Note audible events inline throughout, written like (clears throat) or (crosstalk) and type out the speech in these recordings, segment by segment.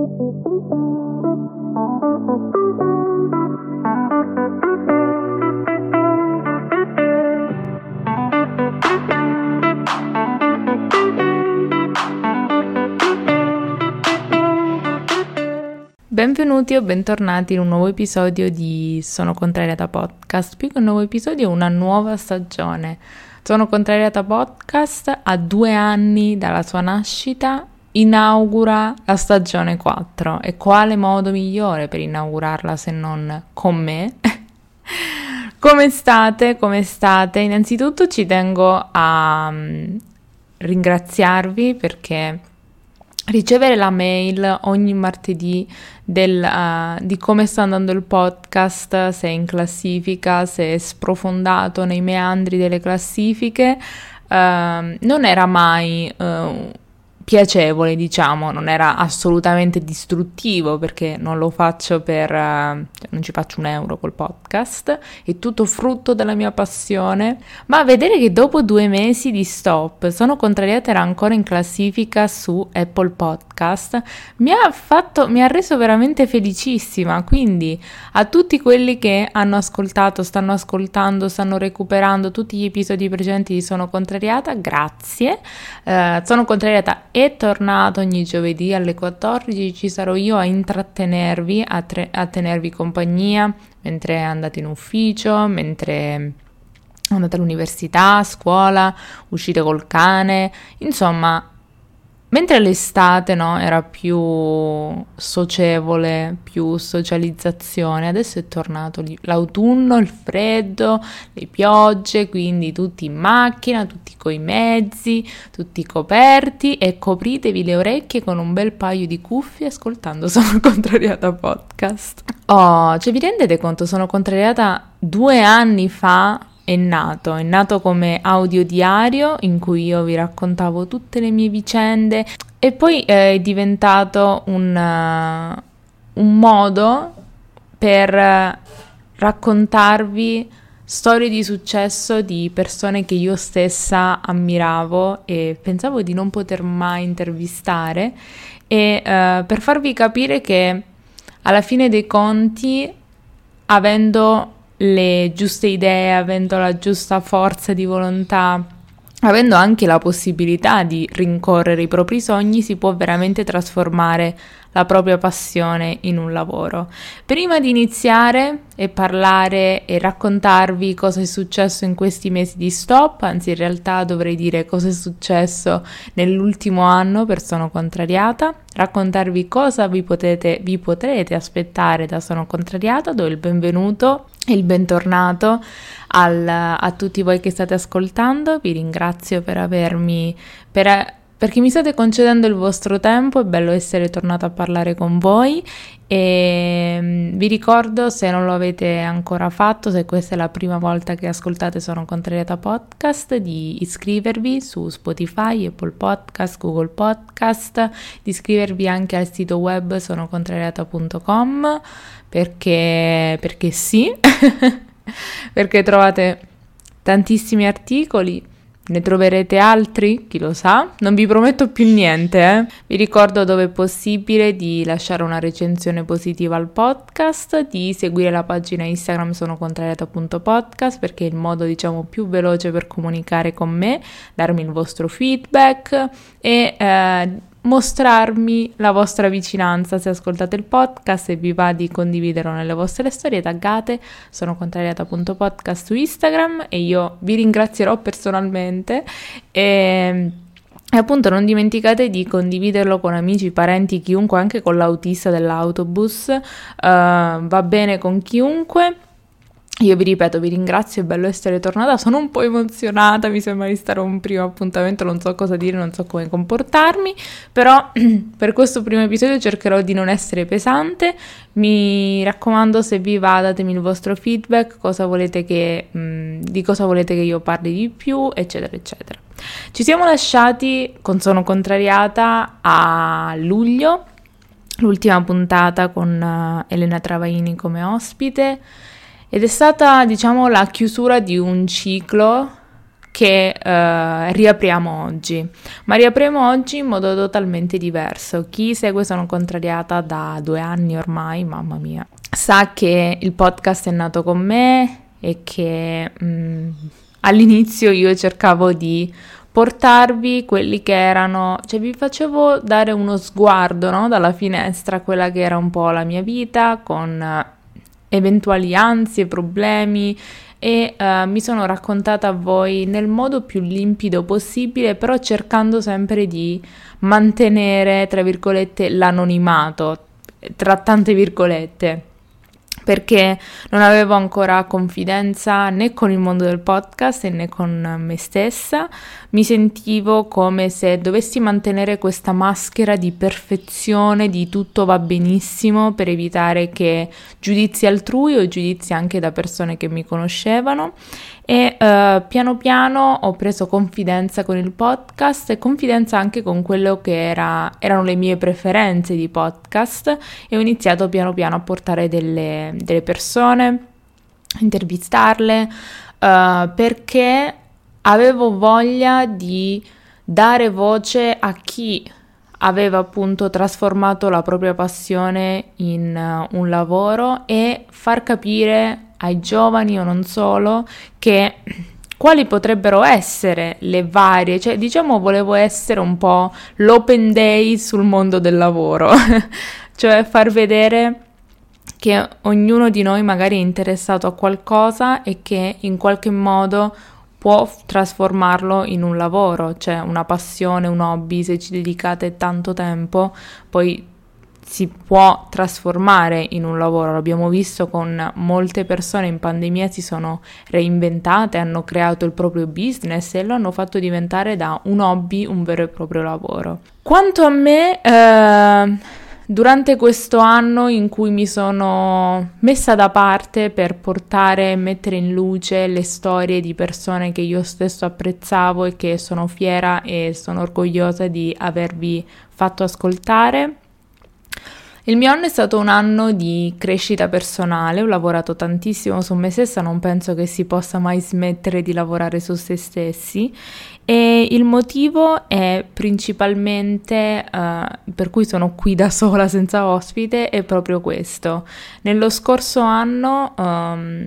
Benvenuti o bentornati in un nuovo episodio di Sono Contrariata Podcast. Più che un nuovo episodio, una nuova stagione. Sono Contrariata Podcast a due anni dalla sua nascita inaugura la stagione 4 e quale modo migliore per inaugurarla se non con me? (laughs) Come state? Come state? Innanzitutto ci tengo a um, ringraziarvi perché ricevere la mail ogni martedì del, uh, di come sta andando il podcast, se è in classifica, se è sprofondato nei meandri delle classifiche, uh, non era mai uh, piacevole, diciamo, non era assolutamente distruttivo perché non lo faccio per, uh, non ci faccio un euro col podcast, è tutto frutto della mia passione, ma vedere che dopo due mesi di stop sono contrariata era ancora in classifica su Apple Podcast mi ha fatto, mi ha reso veramente felicissima, quindi a tutti quelli che hanno ascoltato, stanno ascoltando, stanno recuperando tutti gli episodi precedenti di Sono Contrariata, grazie, uh, sono contrariata è tornato ogni giovedì alle 14, ci sarò io a intrattenervi, a, tre- a tenervi compagnia mentre andate in ufficio, mentre andate all'università, a scuola, uscite col cane, insomma Mentre l'estate no, era più socievole, più socializzazione, adesso è tornato l'autunno, il freddo, le piogge, quindi tutti in macchina, tutti coi mezzi, tutti coperti e copritevi le orecchie con un bel paio di cuffie ascoltando (laughs) Sono Contrariata Podcast. Oh, cioè vi rendete conto, sono contrariata due anni fa è nato. È nato come audio diario in cui io vi raccontavo tutte le mie vicende e poi è diventato un, uh, un modo per raccontarvi storie di successo di persone che io stessa ammiravo e pensavo di non poter mai intervistare e uh, per farvi capire che alla fine dei conti avendo le giuste idee, avendo la giusta forza di volontà, avendo anche la possibilità di rincorrere i propri sogni, si può veramente trasformare la propria passione in un lavoro. Prima di iniziare e parlare e raccontarvi cosa è successo in questi mesi di stop, anzi in realtà dovrei dire cosa è successo nell'ultimo anno per Sono Contrariata, raccontarvi cosa vi, potete, vi potrete aspettare da Sono Contrariata, do il benvenuto e il bentornato al, a tutti voi che state ascoltando, vi ringrazio per avermi... Per, perché mi state concedendo il vostro tempo, è bello essere tornata a parlare con voi. E mm, vi ricordo se non lo avete ancora fatto, se questa è la prima volta che ascoltate Sono Contrariata Podcast, di iscrivervi su Spotify, Apple Podcast, Google Podcast, di iscrivervi anche al sito web sonocontrariata.com perché, perché sì, (laughs) perché trovate tantissimi articoli ne troverete altri? Chi lo sa? Non vi prometto più niente, eh? Vi ricordo dove è possibile di lasciare una recensione positiva al podcast, di seguire la pagina Instagram sonocontrariata.podcast perché è il modo, diciamo, più veloce per comunicare con me, darmi il vostro feedback e eh, mostrarmi la vostra vicinanza. Se ascoltate il podcast e vi va di condividerlo nelle vostre storie taggate. Sono contrariata.podcast su Instagram e io vi ringrazierò personalmente. E, e appunto non dimenticate di condividerlo con amici, parenti, chiunque, anche con l'autista dell'autobus, uh, va bene con chiunque io vi ripeto, vi ringrazio, è bello essere tornata, sono un po' emozionata, mi sembra di stare a un primo appuntamento, non so cosa dire, non so come comportarmi, però (clears throat) per questo primo episodio cercherò di non essere pesante, mi raccomando se vi va datemi il vostro feedback, cosa che, mh, mm, di cosa volete che io parli di più, eccetera, eccetera. Ci siamo lasciati con Sono Contrariata a luglio, l'ultima puntata con uh, Elena Travaini come ospite, ed è stata, diciamo, la chiusura di un ciclo che uh, riapriamo oggi, ma riapriamo oggi in modo totalmente diverso. Chi segue Sono Contrariata da due anni ormai, mamma mia, sa che il podcast è nato con me e che mh, all'inizio io cercavo di portarvi quelli che erano, cioè vi facevo dare uno sguardo no? dalla finestra quella che era un po' la mia vita con eventuali ansie, problemi e uh, mi sono raccontata a voi nel modo più limpido possibile, però cercando sempre di mantenere, tra virgolette, l'anonimato, tra tante virgolette perché non avevo ancora confidenza né con il mondo del podcast né con me stessa, mi sentivo come se dovessi mantenere questa maschera di perfezione, di tutto va benissimo per evitare che giudizi altrui o giudizi anche da persone che mi conoscevano e uh, piano piano ho preso confidenza con il podcast e confidenza anche con quello che era, erano le mie preferenze di podcast e ho iniziato piano piano a portare delle, delle persone, intervistarle uh, perché avevo voglia di dare voce a chi aveva appunto trasformato la propria passione in uh, un lavoro e far capire ai giovani o non solo che quali potrebbero essere le varie, cioè diciamo volevo essere un po' l'open day sul mondo del lavoro, (laughs) cioè far vedere che ognuno di noi magari è interessato a qualcosa e che in qualche modo può trasformarlo in un lavoro, cioè una passione, un hobby, se ci dedicate tanto tempo, poi si può trasformare in un lavoro. L'abbiamo visto con molte persone in pandemia si sono reinventate, hanno creato il proprio business e lo hanno fatto diventare da un hobby un vero e proprio lavoro. Quanto a me, eh, durante questo anno in cui mi sono messa da parte per portare e mettere in luce le storie di persone che io stesso apprezzavo e che sono fiera e sono orgogliosa di avervi fatto ascoltare, il mio anno è stato un anno di crescita personale, ho lavorato tantissimo su me stessa, non penso che si possa mai smettere di lavorare su se stessi e il motivo è principalmente uh, per cui sono qui da sola senza ospite è proprio questo. Nello scorso anno um,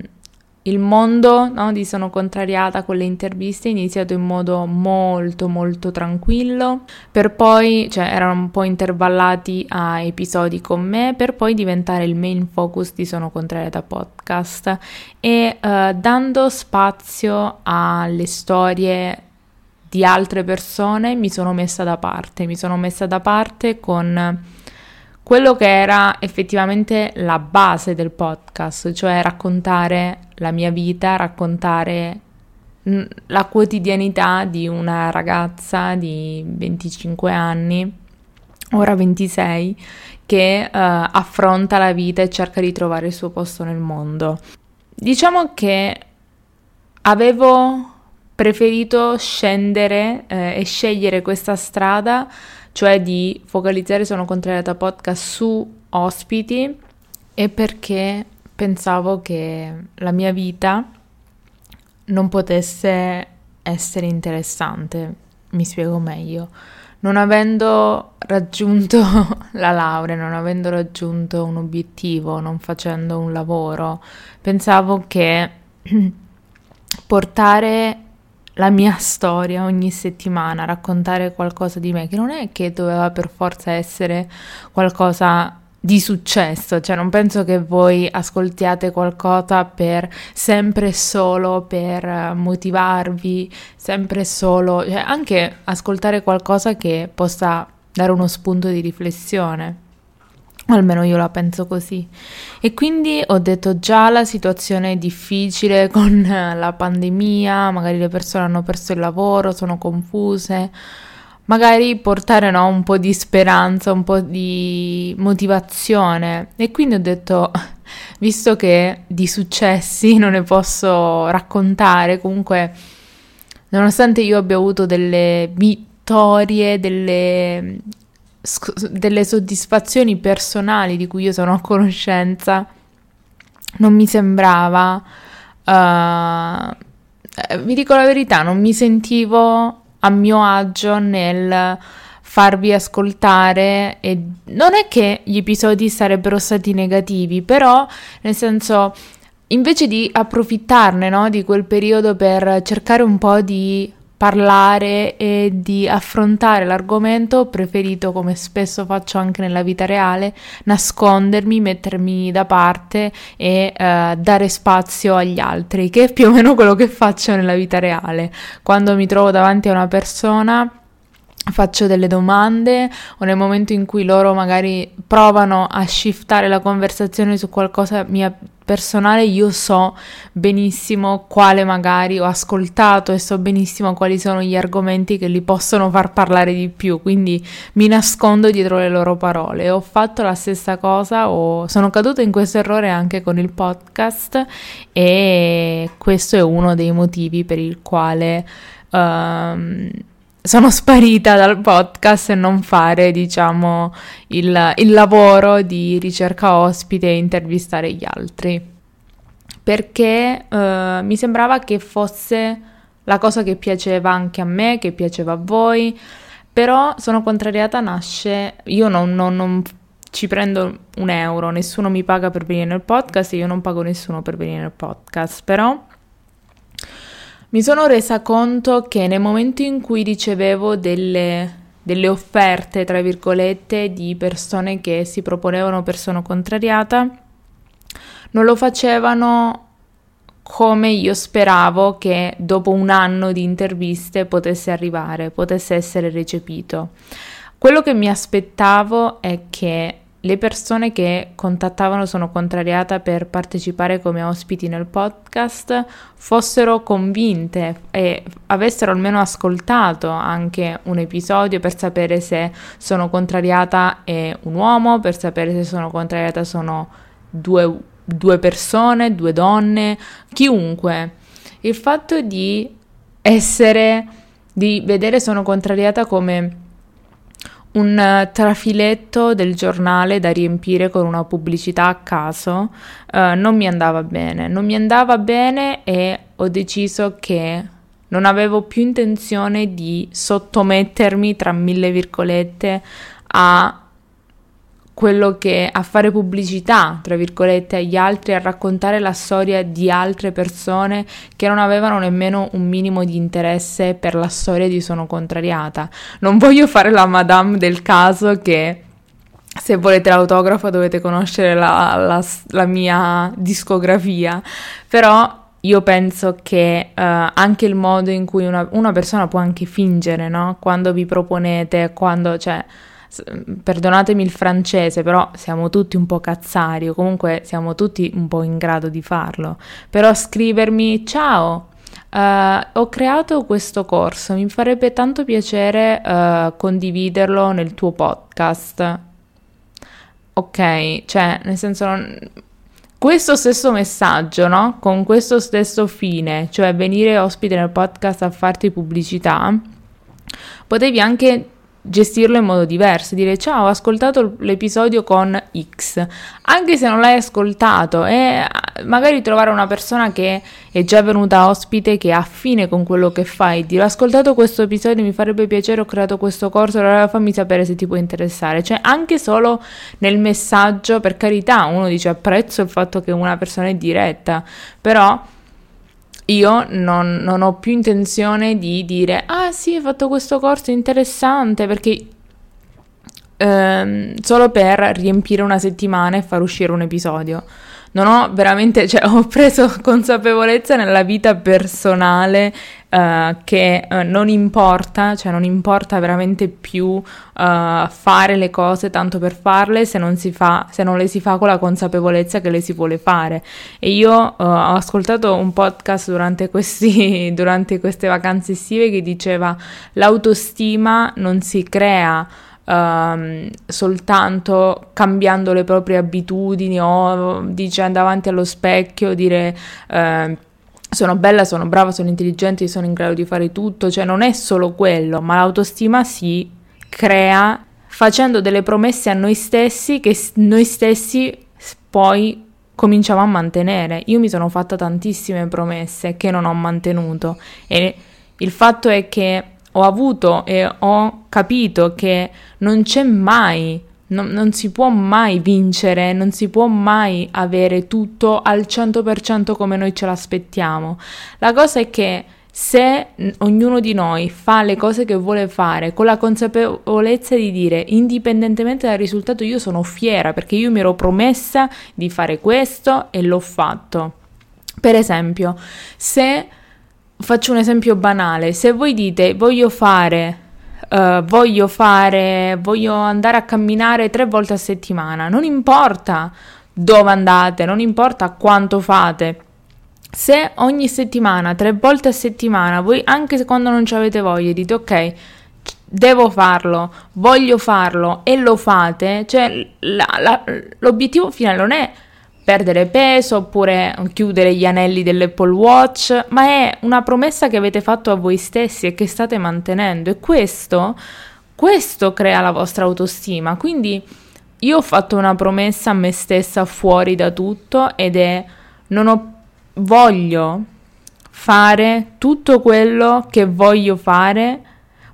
il mondo no, di Sono Contrariata con le interviste è iniziato in modo molto molto tranquillo, per poi, cioè erano un po' intervallati a episodi con me, per poi diventare il main focus di Sono Contrariata podcast. E uh, dando spazio alle storie di altre persone mi sono messa da parte, mi sono messa da parte con quello che era effettivamente la base del podcast, cioè raccontare la mia vita, raccontare la quotidianità di una ragazza di 25 anni, ora 26, che uh, affronta la vita e cerca di trovare il suo posto nel mondo. Diciamo che avevo preferito scendere eh, e scegliere questa strada cioè di focalizzare Sono Contrariata Podcast su ospiti e perché pensavo che la mia vita non potesse essere interessante. Mi spiego meglio. Non avendo raggiunto (laughs) la laurea, non avendo raggiunto un obiettivo, non facendo un lavoro, pensavo che (clears throat) portare la mia storia ogni settimana, raccontare qualcosa di me, che non è che doveva per forza essere qualcosa di successo, cioè non penso che voi ascoltiate qualcosa per sempre solo per motivarvi, sempre solo, cioè anche ascoltare qualcosa che possa dare uno spunto di riflessione almeno io la penso così. E quindi ho detto già la situazione è difficile (laughs) con la pandemia, magari le persone hanno perso il lavoro, sono confuse. Magari portare no, un po' di speranza, un po' di motivazione. E quindi ho detto, (laughs) visto che di successi non ne posso raccontare, comunque, nonostante io abbia avuto delle vittorie, delle delle soddisfazioni personali di cui io sono a conoscenza, non mi sembrava uh, vi dico la verità, non mi sentivo a mio agio nel farvi ascoltare e non è che gli episodi sarebbero stati negativi, però nel senso invece di approfittarne no, di quel periodo per cercare un po' di parlare e di affrontare l'argomento, ho preferito, come spesso faccio anche nella vita reale, nascondermi, mettermi da parte e uh, dare spazio agli altri, che è più o meno quello che faccio nella vita reale. Quando mi trovo davanti a una persona faccio delle domande o nel momento in cui loro magari provano a shiftare la conversazione su qualcosa mia personale, io so benissimo quale magari ho ascoltato e so benissimo quali sono gli argomenti che li possono far parlare di più, quindi mi nascondo dietro le loro parole. Ho fatto la stessa cosa, o sono caduta in questo errore anche con il podcast e questo è uno dei motivi per il quale um, sono sparita dal podcast e non fare, diciamo, il, il lavoro di ricerca ospite e intervistare gli altri. Perché uh, mi sembrava che fosse la cosa che piaceva anche a me, che piaceva a voi, però sono contrariata, nasce, io non, non, non ci prendo un euro, nessuno mi paga per venire nel podcast e io non pago nessuno per venire nel podcast, però mi sono resa conto che nel momento in cui ricevevo delle, delle offerte, tra virgolette, di persone che si proponevano per sono contrariata, non lo facevano come io speravo che dopo un anno di interviste potesse arrivare, potesse essere recepito. Quello che mi aspettavo è che le persone che contattavano Sono Contrariata per partecipare come ospiti nel podcast fossero convinte e avessero almeno ascoltato anche un episodio per sapere se Sono Contrariata è un uomo, per sapere se Sono Contrariata sono due, due persone, due donne, chiunque. Il fatto di essere, di vedere Sono Contrariata come un eh, trafiletto del giornale da riempire con una pubblicità a caso uh, non mi andava bene. Non mi andava bene e ho deciso che non avevo più intenzione di sottomettermi, tra mille virgolette, a quello che a fare pubblicità, tra virgolette, agli altri, a raccontare la storia di altre persone che non avevano nemmeno un minimo di interesse per la storia di Sono Contrariata. Non voglio fare la madame del caso che se volete l'autografo dovete conoscere la, la, la mia discografia, però io penso che uh, anche il modo in cui una, una persona può anche fingere, no? Quando vi proponete, quando, cioè perdonatemi il francese, però siamo tutti un po' cazzari o comunque siamo tutti un po' in grado di farlo. Però scrivermi ciao, Uh, ho creato questo corso, mi farebbe tanto piacere uh, condividerlo nel tuo podcast. Ok, cioè, nel senso, non... questo stesso messaggio, no? Con questo stesso fine, cioè venire ospite nel podcast a farti pubblicità, potevi anche gestirlo in modo diverso, dire ciao ho ascoltato l'episodio con X, anche se non l'hai ascoltato e magari trovare una persona che è già venuta ospite, che è affine con quello che fai, dire ho ascoltato questo episodio, mi farebbe piacere, ho creato questo corso, allora fammi sapere se ti può interessare, cioè anche solo nel messaggio, per carità, uno dice apprezzo il fatto che una persona è diretta, però io non, non, ho più intenzione di dire ah sì, hai fatto questo corso interessante perché ehm, solo per riempire una settimana e far uscire un episodio non ho veramente, cioè ho preso consapevolezza nella vita personale uh, che uh, non importa, cioè non importa veramente più uh, fare le cose tanto per farle se non, fa, se non le si fa con la consapevolezza che le si vuole fare. E io ho ascoltato un podcast durante, questi, (laughs) durante queste vacanze estive che diceva l'autostima non si crea Um, soltanto cambiando le proprie abitudini o dicendo davanti allo specchio, dire uh, sono bella, sono brava, sono intelligente, sono in grado di fare tutto, cioè non è solo quello, ma l'autostima si crea facendo delle promesse a noi stessi che noi stessi poi cominciamo a mantenere. Io mi sono fatta tantissime promesse che non ho mantenuto e il fatto è che ho avuto e ho capito che non c'è mai, non, non, si può mai vincere, non si può mai avere tutto al 100% come noi ce l'aspettiamo. La cosa è che se ognuno di noi fa le cose che vuole fare con la consapevolezza di dire indipendentemente dal risultato io sono fiera perché io mi ero promessa di fare questo e l'ho fatto. Per esempio, se faccio un esempio banale, se voi dite voglio fare Uh, voglio fare, voglio andare a camminare tre volte a settimana, non importa dove andate, non importa quanto fate, se ogni settimana, tre volte a settimana, voi anche quando non ci avete voglia, dite ok, devo farlo, voglio farlo e lo fate, cioè la, la, l'obiettivo finale non è perdere peso oppure chiudere gli anelli dell'Apple Watch, ma è una promessa che avete fatto a voi stessi e che state mantenendo e questo, questo crea la vostra autostima. Quindi io ho fatto una promessa a me stessa fuori da tutto ed è non ho voglio fare tutto quello che voglio fare,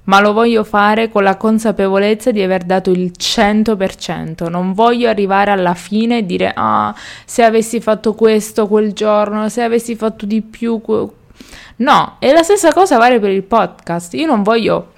ma lo voglio fare con la consapevolezza di aver dato il 100%. Non voglio arrivare alla fine e dire ah, se avessi fatto questo quel giorno, se avessi fatto di più. No, e la stessa cosa vale per il podcast. Io non voglio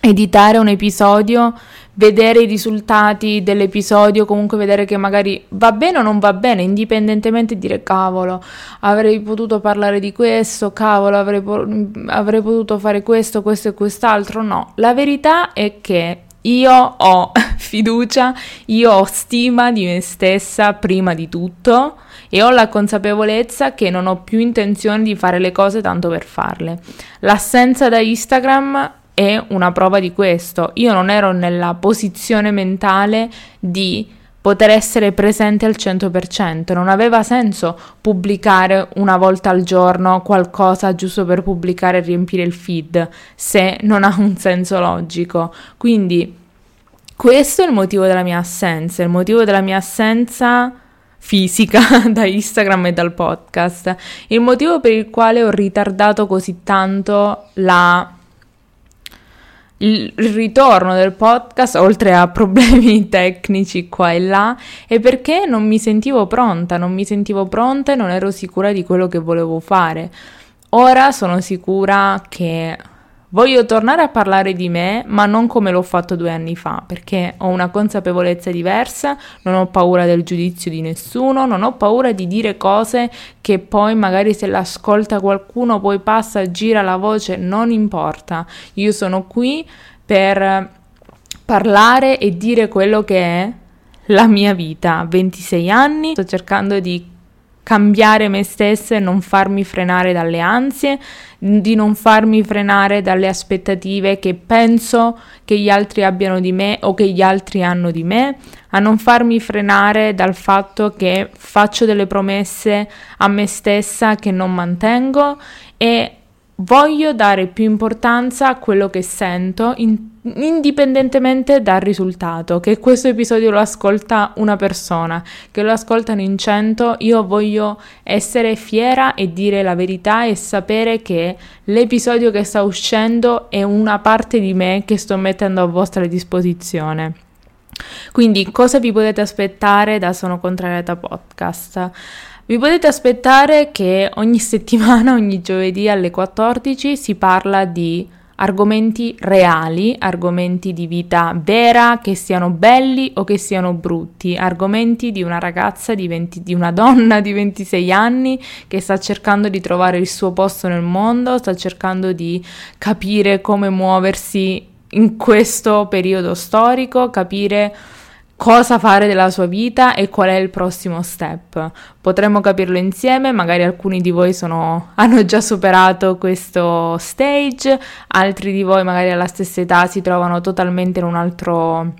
editare un episodio vedere i risultati dell'episodio, comunque vedere che magari va bene o non va bene, indipendentemente dire cavolo, avrei potuto parlare di questo, cavolo, avrei, po- avrei potuto fare questo, questo e quest'altro. No, la verità è che io ho (laughs) fiducia, io ho stima di me stessa prima di tutto e ho la consapevolezza che non ho più intenzione di fare le cose tanto per farle. L'assenza da Instagram è una prova di questo. Io non ero nella posizione mentale di poter essere presente al 100%, non aveva senso pubblicare una volta al giorno qualcosa giusto per pubblicare e riempire il feed, se non ha un senso logico. Quindi questo è il motivo della mia assenza, il motivo della mia assenza fisica (laughs) da Instagram e dal podcast, il motivo per il quale ho ritardato così tanto la il ritorno del podcast, oltre a problemi (laughs) tecnici qua e là, è perché non mi sentivo pronta, non mi sentivo pronta e non ero sicura di quello che volevo fare. Ora sono sicura che Voglio tornare a parlare di me, ma non come l'ho fatto due anni fa, perché ho una consapevolezza diversa, non ho paura del giudizio di nessuno, non ho paura di dire cose che poi magari se l'ascolta qualcuno poi passa, gira la voce, non importa. Io sono qui per parlare e dire quello che è la mia vita. 26 anni, sto cercando di cambiare me stessa e non farmi frenare dalle ansie, di non farmi frenare dalle aspettative che penso che gli altri abbiano di me o che gli altri hanno di me, a non farmi frenare dal fatto che faccio delle promesse a me stessa che non mantengo e voglio dare più importanza a quello che sento in, indipendentemente dal risultato che questo episodio lo ascolta una persona che lo ascoltano in cento io voglio essere fiera e dire la verità e sapere che l'episodio che sta uscendo è una parte di me che sto mettendo a vostra disposizione quindi cosa vi potete aspettare da Sono Contrariata Podcast? Vi potete aspettare che ogni (laughs) settimana, ogni giovedì alle 14 si parla di argomenti reali, argomenti di vita vera, che siano belli o che siano brutti, argomenti di una ragazza di, 20, di una donna di 26 anni che sta cercando di trovare il suo posto nel mondo, sta cercando di capire come muoversi in questo periodo storico, capire cosa fare della sua vita e qual è il prossimo step. Potremmo capirlo insieme, magari alcuni di voi sono, (laughs) hanno già superato questo stage, altri di voi magari alla stessa età si trovano totalmente in un altro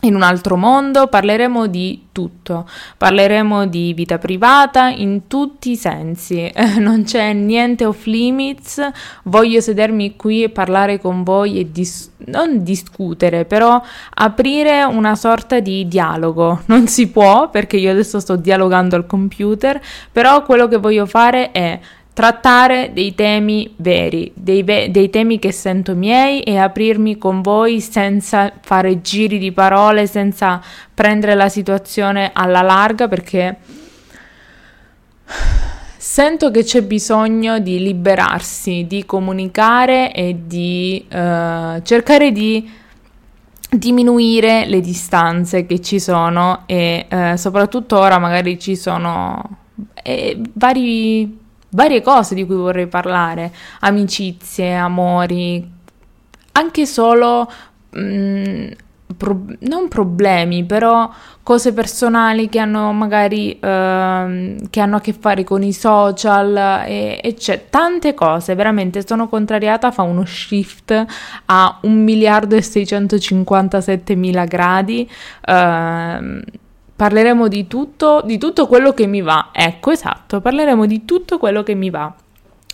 in un altro mondo, parleremo di tutto, parleremo di vita privata in tutti i sensi, (laughs) non c'è niente off limits, voglio sedermi qui e parlare con voi e dis- non discutere, però aprire una sorta di dialogo, (laughs) non si può perché io adesso sto dialogando al computer, però quello che voglio fare è trattare dei temi veri, dei, ve- dei, temi che sento miei e aprirmi con voi senza fare giri di parole, senza prendere la situazione alla larga perché sento che c'è bisogno di liberarsi, di comunicare e di uh, cercare di diminuire le distanze che ci sono e uh, soprattutto ora magari ci sono eh, vari varie cose di cui vorrei parlare, amicizie, amori, anche solo mh, mm, pro- non problemi, però cose personali che hanno magari uh, che hanno a che fare con i social e, e c'è tante cose, veramente sono contrariata, fa uno shift a 1 miliardo e 657 mila gradi. Uh, Parleremo di tutto, di tutto quello che mi va. Ecco, esatto, parleremo di tutto quello che mi va.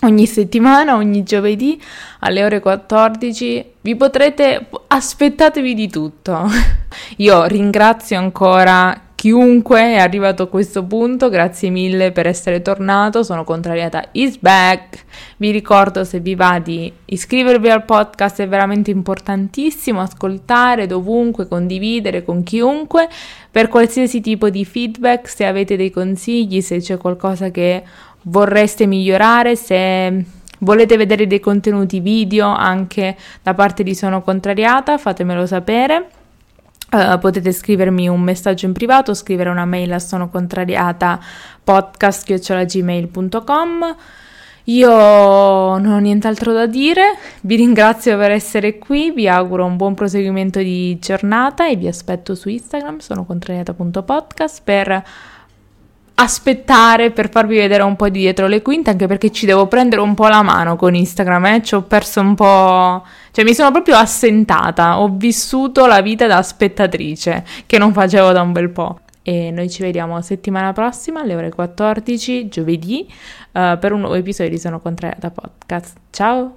Ogni settimana, ogni giovedì alle ore 14 vi potrete aspettatevi di tutto. (laughs) Io ringrazio ancora chiunque è arrivato a questo punto, grazie mille per essere tornato, sono contrariata is back. Vi ricordo se vi va di iscrivervi al podcast, è veramente importantissimo ascoltare dovunque, condividere con chiunque per qualsiasi tipo di feedback, se avete dei consigli, se c'è qualcosa che vorreste migliorare, se volete vedere dei contenuti video anche da parte di Sono Contrariata, fatemelo sapere. Uh, potete scrivermi un messaggio in privato, scrivere una mail a sono contrariata podcast.gmail.com io non ho nient'altro da dire, vi ringrazio per essere qui, vi auguro un buon proseguimento di giornata e vi aspetto su Instagram, sono contrariata.podcast per aspettare per farvi vedere un po' di dietro le quinte, anche perché ci devo prendere un po' la mano con Instagram, eh? ci ho perso un po', cioè mi sono proprio assentata, ho vissuto la vita da spettatrice che non facevo da un bel po'. E noi ci vediamo settimana prossima alle ore 14, giovedì, uh, per un nuovo episodio di Sono Contrariata Podcast. Ciao!